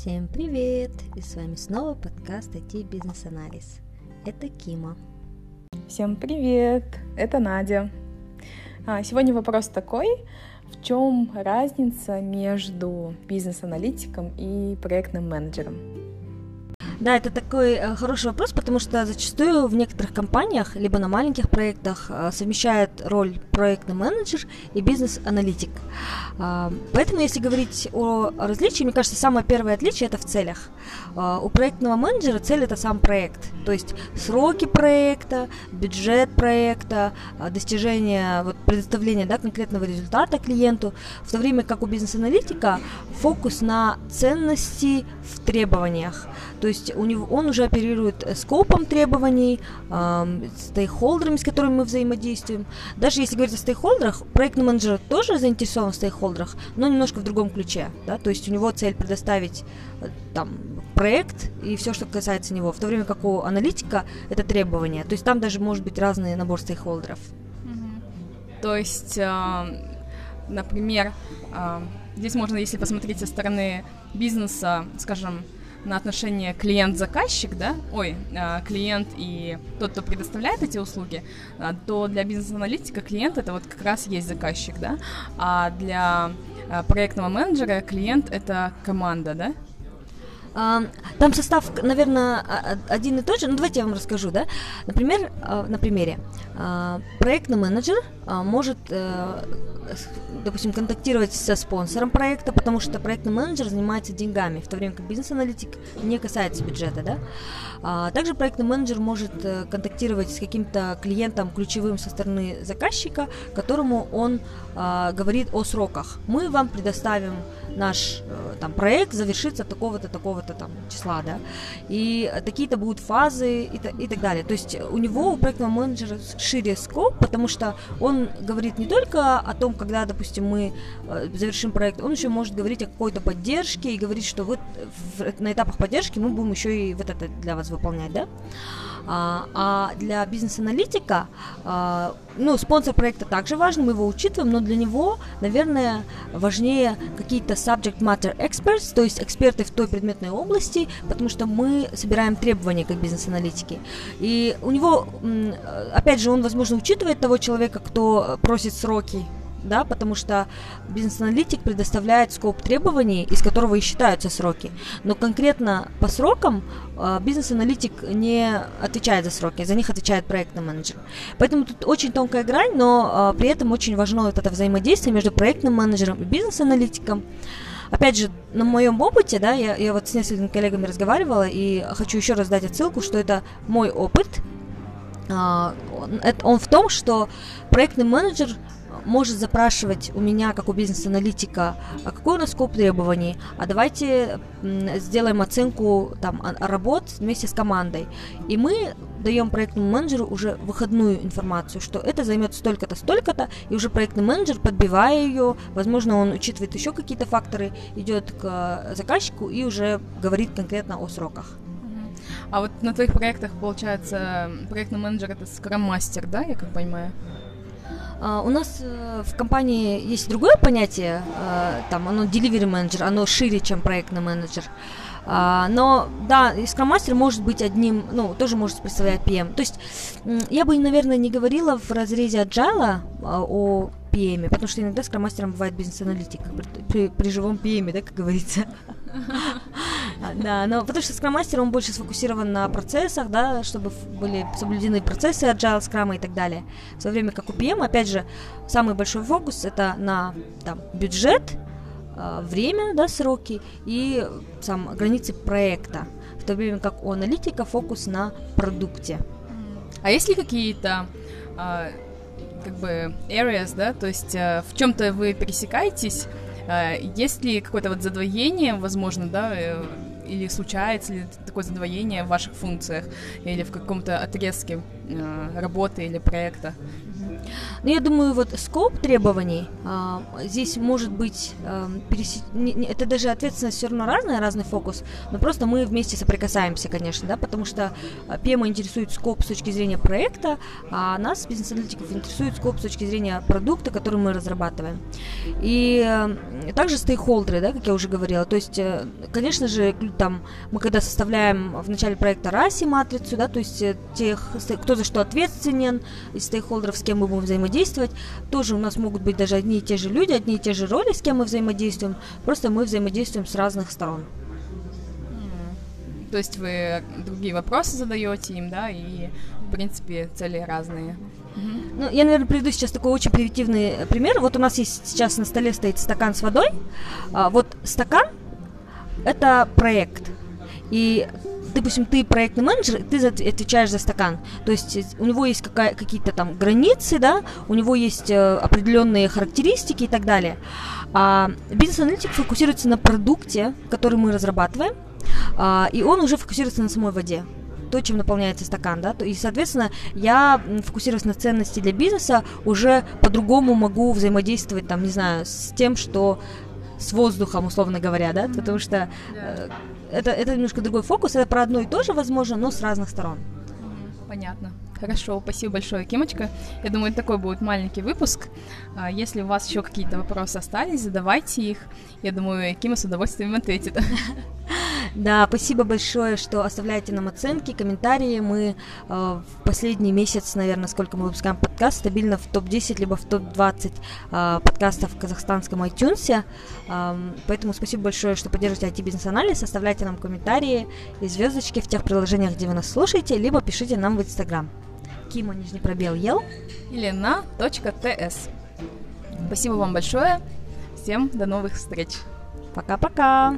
Всем привет! И с вами снова подкаст IT Бизнес Анализ. Это Кима. Всем привет! Это Надя. А, сегодня вопрос такой. В чем разница между бизнес-аналитиком и проектным менеджером? Да, это такой э, хороший вопрос, потому что зачастую в некоторых компаниях, либо на маленьких проектах, э, совмещает роль проектный менеджер и бизнес-аналитик. Э, поэтому, если говорить о различии, мне кажется, самое первое отличие это в целях. Э, у проектного менеджера цель это сам проект, то есть сроки проекта, бюджет проекта, э, достижение, вот, предоставление да, конкретного результата клиенту, в то время как у бизнес-аналитика фокус на ценности в требованиях. То есть у него, он уже оперирует э, скопом требований, э, стейкхолдерами, с которыми мы взаимодействуем. Даже если говорить о стейкхолдерах, проектный менеджер тоже заинтересован в стейкхолдерах, но немножко в другом ключе. Да? То есть у него цель предоставить э, там, проект и все, что касается него, в то время как у аналитика это требования. То есть там даже может быть разный набор стейкхолдеров. То есть, например, здесь можно, если посмотреть со стороны бизнеса, скажем, на отношение клиент-заказчик, да, ой, а, клиент и тот, кто предоставляет эти услуги, а, то для бизнес-аналитика клиент это вот как раз есть заказчик, да, а для а, проектного менеджера клиент это команда, да? Там состав, наверное, один и тот же. Ну, давайте я вам расскажу, да. Например, на примере. Проектный менеджер может э, допустим, контактировать со спонсором проекта, потому что проектный менеджер занимается деньгами, в то время как бизнес-аналитик не касается бюджета, да. А, также проектный менеджер может э, контактировать с каким-то клиентом ключевым со стороны заказчика, которому он а, говорит о сроках. Мы вам предоставим наш э, там проект завершится такого-то, такого-то там числа, да, и такие-то будут фазы и, и так далее. То есть у него, у проектного менеджера шире скоп, потому что он говорит не только о том, когда, допустим, мы э, завершим проект, он еще может говорить о какой-то поддержке и говорить, что вот на этапах поддержки мы будем еще и вот это для вас выполнять, да. А, а для бизнес-аналитика, а, ну, спонсор проекта также важен, мы его учитываем, но для него, наверное, важнее какие-то subject matter experts, то есть эксперты в той предметной области, потому что мы собираем требования как бизнес-аналитики. И у него, опять же, он, возможно, учитывает того человека, кто просит сроки да, потому что бизнес-аналитик предоставляет скоп требований, из которого и считаются сроки. Но конкретно по срокам э, бизнес-аналитик не отвечает за сроки, за них отвечает проектный менеджер. Поэтому тут очень тонкая грань, но э, при этом очень важно вот это взаимодействие между проектным менеджером и бизнес-аналитиком. Опять же, на моем опыте, да, я, я вот с несколькими коллегами разговаривала, и хочу еще раз дать отсылку, что это мой опыт. Uh, он, он в том, что проектный менеджер может запрашивать у меня, как у бизнес-аналитика, а какой у нас скоп требований, а давайте сделаем оценку там, работ вместе с командой. И мы даем проектному менеджеру уже выходную информацию, что это займет столько-то, столько-то, и уже проектный менеджер, подбивая ее, возможно, он учитывает еще какие-то факторы, идет к заказчику и уже говорит конкретно о сроках. А вот на твоих проектах, получается, проектный менеджер это скрам-мастер, да, я как понимаю? Uh, у нас uh, в компании есть другое понятие, uh, там оно delivery менеджер, оно шире, чем проектный менеджер. Uh, но да, Scrum Master может быть одним, ну, тоже может представлять PM. То есть я бы, наверное, не говорила в разрезе agile uh, о PM, потому что иногда Scrum Master бывает бизнес-аналитик при, при, при живом PM, да, как говорится. Да, но потому что Master, он больше сфокусирован на процессах, да, чтобы были соблюдены процессы agile, Scrum и так далее. В то время как у PM, опять же, самый большой фокус это на там, бюджет, а, время, да, сроки и сам границы проекта. В то время как у аналитика фокус на продукте. А есть ли какие-то а, как бы areas, да, то есть а, в чем-то вы пересекаетесь, а, есть ли какое-то вот задвоение, возможно, да, э, или случается ли такое задвоение в ваших функциях или в каком-то отрезке э, работы или проекта. Ну, я думаю, вот скоп требований а, здесь может быть, а, пересек... это даже ответственность все равно разная, разный фокус, но просто мы вместе соприкасаемся, конечно, да, потому что ПМа интересует скоп с точки зрения проекта, а нас, бизнес-аналитиков, интересует скоп с точки зрения продукта, который мы разрабатываем. И а, также стейкхолдеры, да, как я уже говорила, то есть, э, конечно же, там, мы когда составляем в начале проекта раси матрицу, да, то есть э, тех, кто за что ответственен, из стейкхолдеров, с кем мы будем взаимодействовать. Тоже у нас могут быть даже одни и те же люди, одни и те же роли, с кем мы взаимодействуем. Просто мы взаимодействуем с разных сторон. То есть вы другие вопросы задаете им, да, и в принципе цели разные. Ну, я, наверное, приведу сейчас такой очень примитивный пример. Вот у нас есть сейчас на столе стоит стакан с водой. А, вот стакан это проект. И допустим, ты проектный менеджер, ты отвечаешь за стакан. То есть э, у него есть какая, какие-то там границы, да, у него есть э, определенные характеристики и так далее. А бизнес-аналитик фокусируется на продукте, который мы разрабатываем, а, и он уже фокусируется на самой воде то, чем наполняется стакан, да, и, соответственно, я, фокусируясь на ценности для бизнеса, уже по-другому могу взаимодействовать, там, не знаю, с тем, что с воздухом, условно говоря, да, потому что э, это, это немножко другой фокус, это про одно и то же, возможно, но с разных сторон. Понятно. Хорошо, спасибо большое, Кимочка. Я думаю, такой будет маленький выпуск. А, если у вас еще какие-то вопросы остались, задавайте их. Я думаю, Кима с удовольствием ответит. Да, спасибо большое, что оставляете нам оценки, комментарии. Мы э, в последний месяц, наверное, сколько мы выпускаем подкаст, стабильно в топ-10 либо в топ-20 э, подкастов в казахстанском iTunes. Э, поэтому спасибо большое, что поддерживаете IT-бизнес-анализ. Оставляйте нам комментарии и звездочки в тех приложениях, где вы нас слушаете, либо пишите нам в Инстаграм. Кима, нижний пробел, ел. Или на .ts. Спасибо вам большое. Всем до новых встреч. Пока-пока.